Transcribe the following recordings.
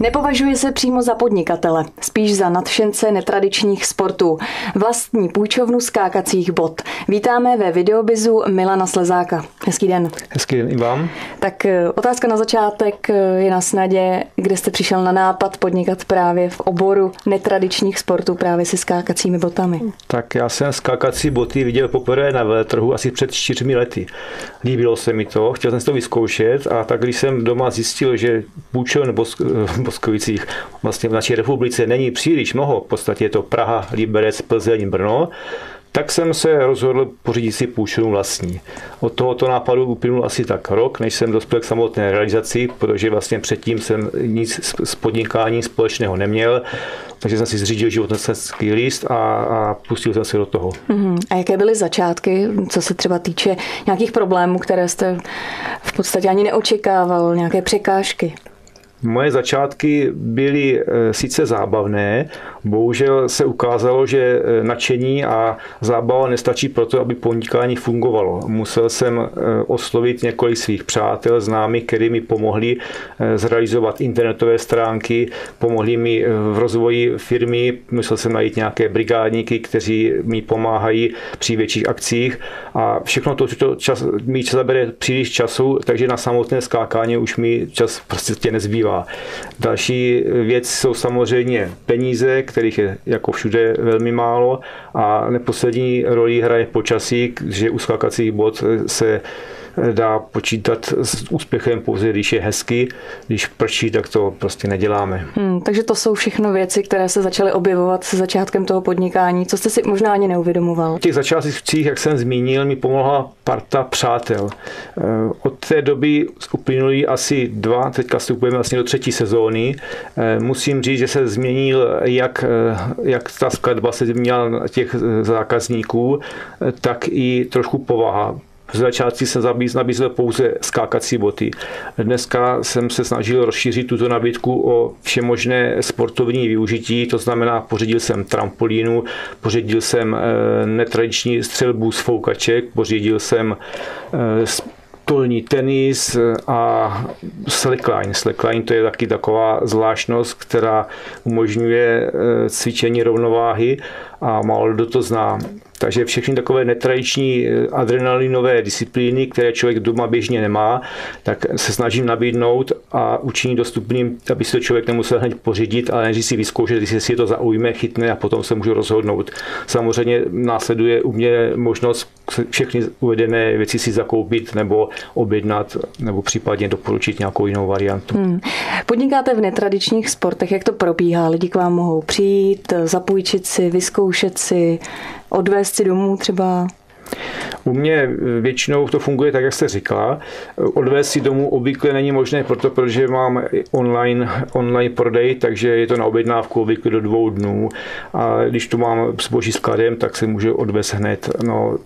Nepovažuje se přímo za podnikatele, spíš za nadšence netradičních sportů. Vlastní půjčovnu skákacích bot. Vítáme ve videobizu Milana Slezáka. Hezký den. Hezký den i vám. Tak eh, otázka na začátek eh, je na snadě, kde jste přišel na nápad podnikat právě v oboru netradičních sportů právě se skákacími botami. Tak já jsem skákací boty viděl poprvé na veletrhu asi před čtyřmi lety. Líbilo se mi to, chtěl jsem si to vyzkoušet a tak když jsem doma zjistil, že půjčoven Boskovicích vlastně v naší republice není příliš mnoho, v podstatě je to Praha, Liberec, Plzeň, Brno, tak jsem se rozhodl pořídit si půjčovnu vlastní. Od tohoto nápadu uplynul asi tak rok, než jsem dospěl k samotné realizaci, protože vlastně předtím jsem nic s podnikáním společného neměl, takže jsem si zřídil životnostenský list a, a pustil jsem se do toho. Uh-huh. A jaké byly začátky, co se třeba týče nějakých problémů, které jste v podstatě ani neočekával, nějaké překážky? Moje začátky byly eh, sice zábavné, bohužel se ukázalo, že eh, nadšení a zábava nestačí pro to, aby podnikání fungovalo. Musel jsem eh, oslovit několik svých přátel, známých, kteří mi pomohli zrealizovat internetové stránky, pomohli mi v rozvoji firmy, musel jsem najít nějaké brigádníky, kteří mi pomáhají při větších akcích a všechno to, to čas, mi čas zabere příliš času, takže na samotné skákání už mi čas prostě nezbývá používá. Další věc jsou samozřejmě peníze, kterých je jako všude velmi málo a neposlední roli hraje počasí, že u skákacích bod se dá počítat s úspěchem pouze, když je hezky, když prší, tak to prostě neděláme. Hmm, takže to jsou všechno věci, které se začaly objevovat se začátkem toho podnikání, co jste si možná ani neuvědomoval. V těch začátcích, jak jsem zmínil, mi pomohla parta přátel. Eh, od té doby uplynuly asi dva, teďka vstupujeme vlastně do třetí sezóny. Eh, musím říct, že se změnil jak, eh, jak ta skladba se změnila těch zákazníků, tak i trošku povaha. V začátku jsem nabízel pouze skákací boty. Dneska jsem se snažil rozšířit tuto nabídku o všemožné sportovní využití, to znamená, pořídil jsem trampolínu, pořídil jsem eh, netradiční střelbu z foukaček, pořídil jsem eh, stolní tenis a slackline. Slackline to je taky taková zvláštnost, která umožňuje eh, cvičení rovnováhy a málo kdo to zná. Takže všechny takové netradiční eh, adrenalinové disciplíny, které člověk doma běžně nemá, tak se snažím nabídnout a učinit dostupným, aby si to člověk nemusel hned pořídit, ale než si vyzkoušet, jestli si to zaujme, chytne a potom se můžu rozhodnout. Samozřejmě následuje u mě možnost všechny uvedené věci si zakoupit nebo objednat nebo případně doporučit nějakou jinou variantu. Hmm. Podnikáte v netradičních sportech, jak to probíhá? Lidi k vám mohou přijít, zapůjčit si, vyzkoušet si, odvést si domů třeba? U mě většinou to funguje tak, jak jste říkala. Odvést si domů obvykle není možné, proto, protože mám online, online prodej, takže je to na objednávku obvykle do dvou dnů. A když tu mám zboží skladem, tak se může odvést hned. No,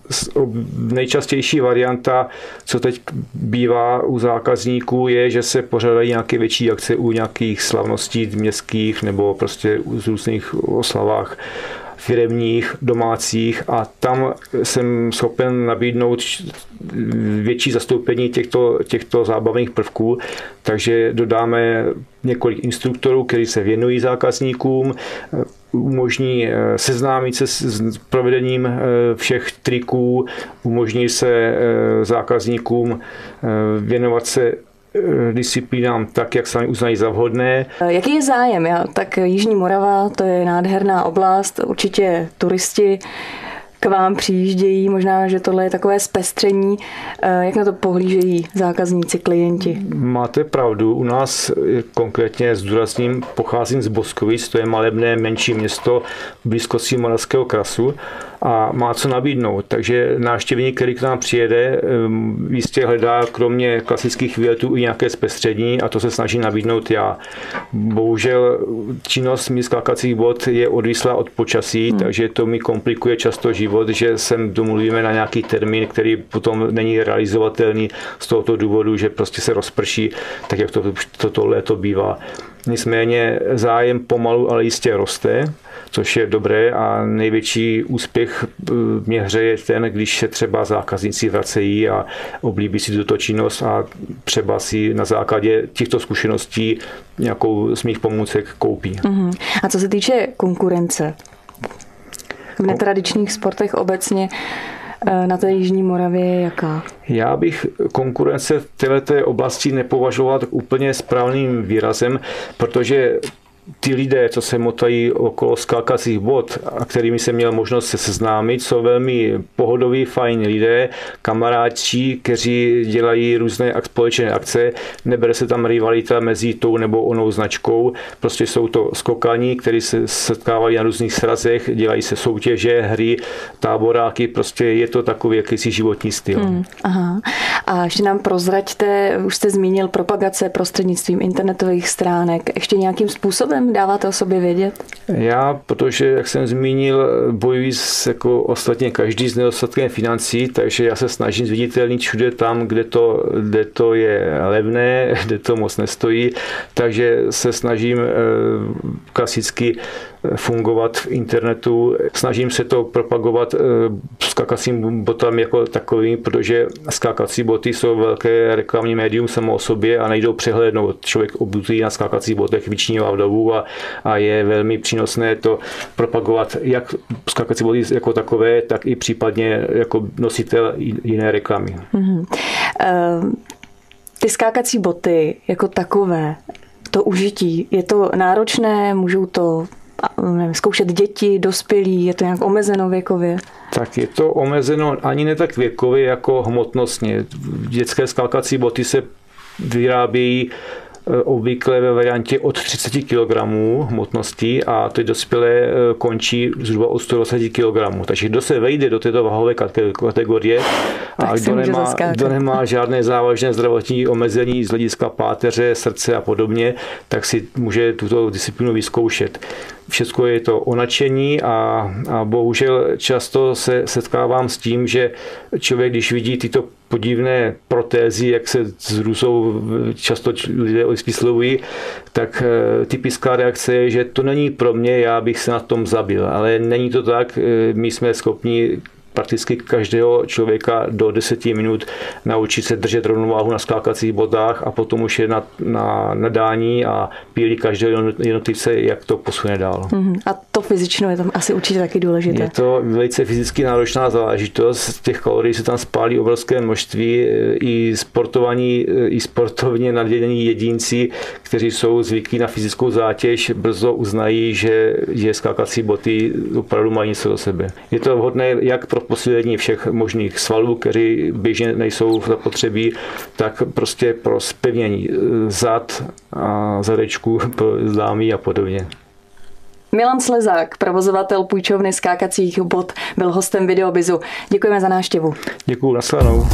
nejčastější varianta, co teď bývá u zákazníků, je, že se pořádají nějaké větší akce u nějakých slavností městských nebo prostě z různých oslavách firemních, domácích a tam jsem schopen nabídnout větší zastoupení těchto, těchto zábavných prvků, takže dodáme několik instruktorů, kteří se věnují zákazníkům, umožní eh, seznámit se s provedením eh, všech triků, umožní se eh, zákazníkům věnovat se disciplínám tak, jak sami uznají za vhodné. Jaký je zájem? Já, tak Jižní Morava, to je nádherná oblast, určitě turisti k vám přijíždějí, možná, že tohle je takové zpestření. Eh, jak na to pohlížejí zákazníci, klienti? Máte pravdu, u nás konkrétně s důrazním pocházím z Boskovic, to je malebné menší město v blízkosti Moravského krasu a má co nabídnout. Takže návštěvník, který k nám přijede, jistě hledá kromě klasických výletů i nějaké zpestření a to se snaží nabídnout já. Bohužel činnost mi skákacích bod je odvislá od počasí, hmm. takže to mi komplikuje často život, že sem domluvíme na nějaký termín, který potom není realizovatelný z tohoto důvodu, že prostě se rozprší, tak jak to, to, to léto bývá. nicméně zájem pomalu, ale jistě roste což je dobré a největší úspěch mě hře je ten, když se třeba zákazníci vracejí a oblíbí si tuto činnost a třeba si na základě těchto zkušeností nějakou z mých pomůcek koupí. Uh-huh. A co se týče konkurence, v netradičních sportech obecně eh, na té Jižní Moravě je jaká? Já bych konkurence v této oblasti nepovažoval úplně správným výrazem, protože ty lidé, co se motají okolo skákacích bod a kterými jsem měl možnost se seznámit, jsou velmi pohodoví, fajní lidé, kamaráči, kteří dělají různé společné akce, nebere se tam rivalita mezi tou nebo onou značkou, prostě jsou to skokaní, kteří se setkávají na různých srazech, dělají se soutěže, hry, táboráky, prostě je to takový jakýsi životní styl. Hmm, aha. A ještě nám prozraďte, už jste zmínil propagace prostřednictvím internetových stránek, ještě nějakým způsobem dáváte o sobě vědět? Já, protože, jak jsem zmínil, bojuji s, jako ostatně každý s nedostatkem financí, takže já se snažím zviditelnit všude tam, kde to, kde to je levné, kde to moc nestojí, takže se snažím eh, klasicky fungovat v internetu. Snažím se to propagovat eh, skákacím botami jako takovým, protože skákací boty jsou velké reklamní médium samo o sobě a nejdou přehlednout. Člověk obutý na skákacích botech vyčnívá v dobu a, a je velmi přínosné to propagovat jak skákací boty jako takové, tak i případně jako nositel jiné reklamy. Mm-hmm. Uh, ty skákací boty jako takové, to užití, je to náročné, můžou to nevím, zkoušet děti, dospělí, je to nějak omezeno věkově? Tak je to omezeno ani ne tak věkově, jako hmotnostně. Dětské skalkací boty se vyrábějí obvykle ve variantě od 30 kg hmotnosti a ty dospělé eh, končí zhruba od 120 kg. Takže kdo se vejde do této váhové kategorie a kdo nemá, kdo nemá žádné závažné zdravotní omezení z hlediska páteře, srdce a podobně, tak si může tuto disciplínu vyzkoušet. Všechno je to o nadšení a, a bohužel často se setkávám s tím, že člověk, když vidí tyto podivné protézy, jak se z Rusou často lidé vyslovují, tak eh, typická reakce je, že to není pro mě, já bych se na tom zabil. Ale není to tak, eh, my jsme schopni prakticky každého člověka do 10 minut naučit se držet rovnováhu na skákacích bodách a potom už je na, na nadání a pílí každého jednotlivce, jak to posune dál. Mm-hmm. A to fyzično je tam asi určitě taky důležité. Je to velice fyzicky náročná záležitost. Těch kalorií se tam spálí obrovské množství. I sportovaní, i sportovně nadělení jedinci, kteří jsou zvyklí na fyzickou zátěž, brzo uznají, že, že skákací boty opravdu mají něco do sebe. Je to vhodné jak pro posílení všech možných svalů, které běžně nejsou zapotřebí, tak prostě pro zpevnění zad a zadečku zdámí a podobně. Milan Slezák, provozovatel půjčovny skákacích bot, byl hostem Videobizu. Děkujeme za náštěvu. Děkuji, nasledanou.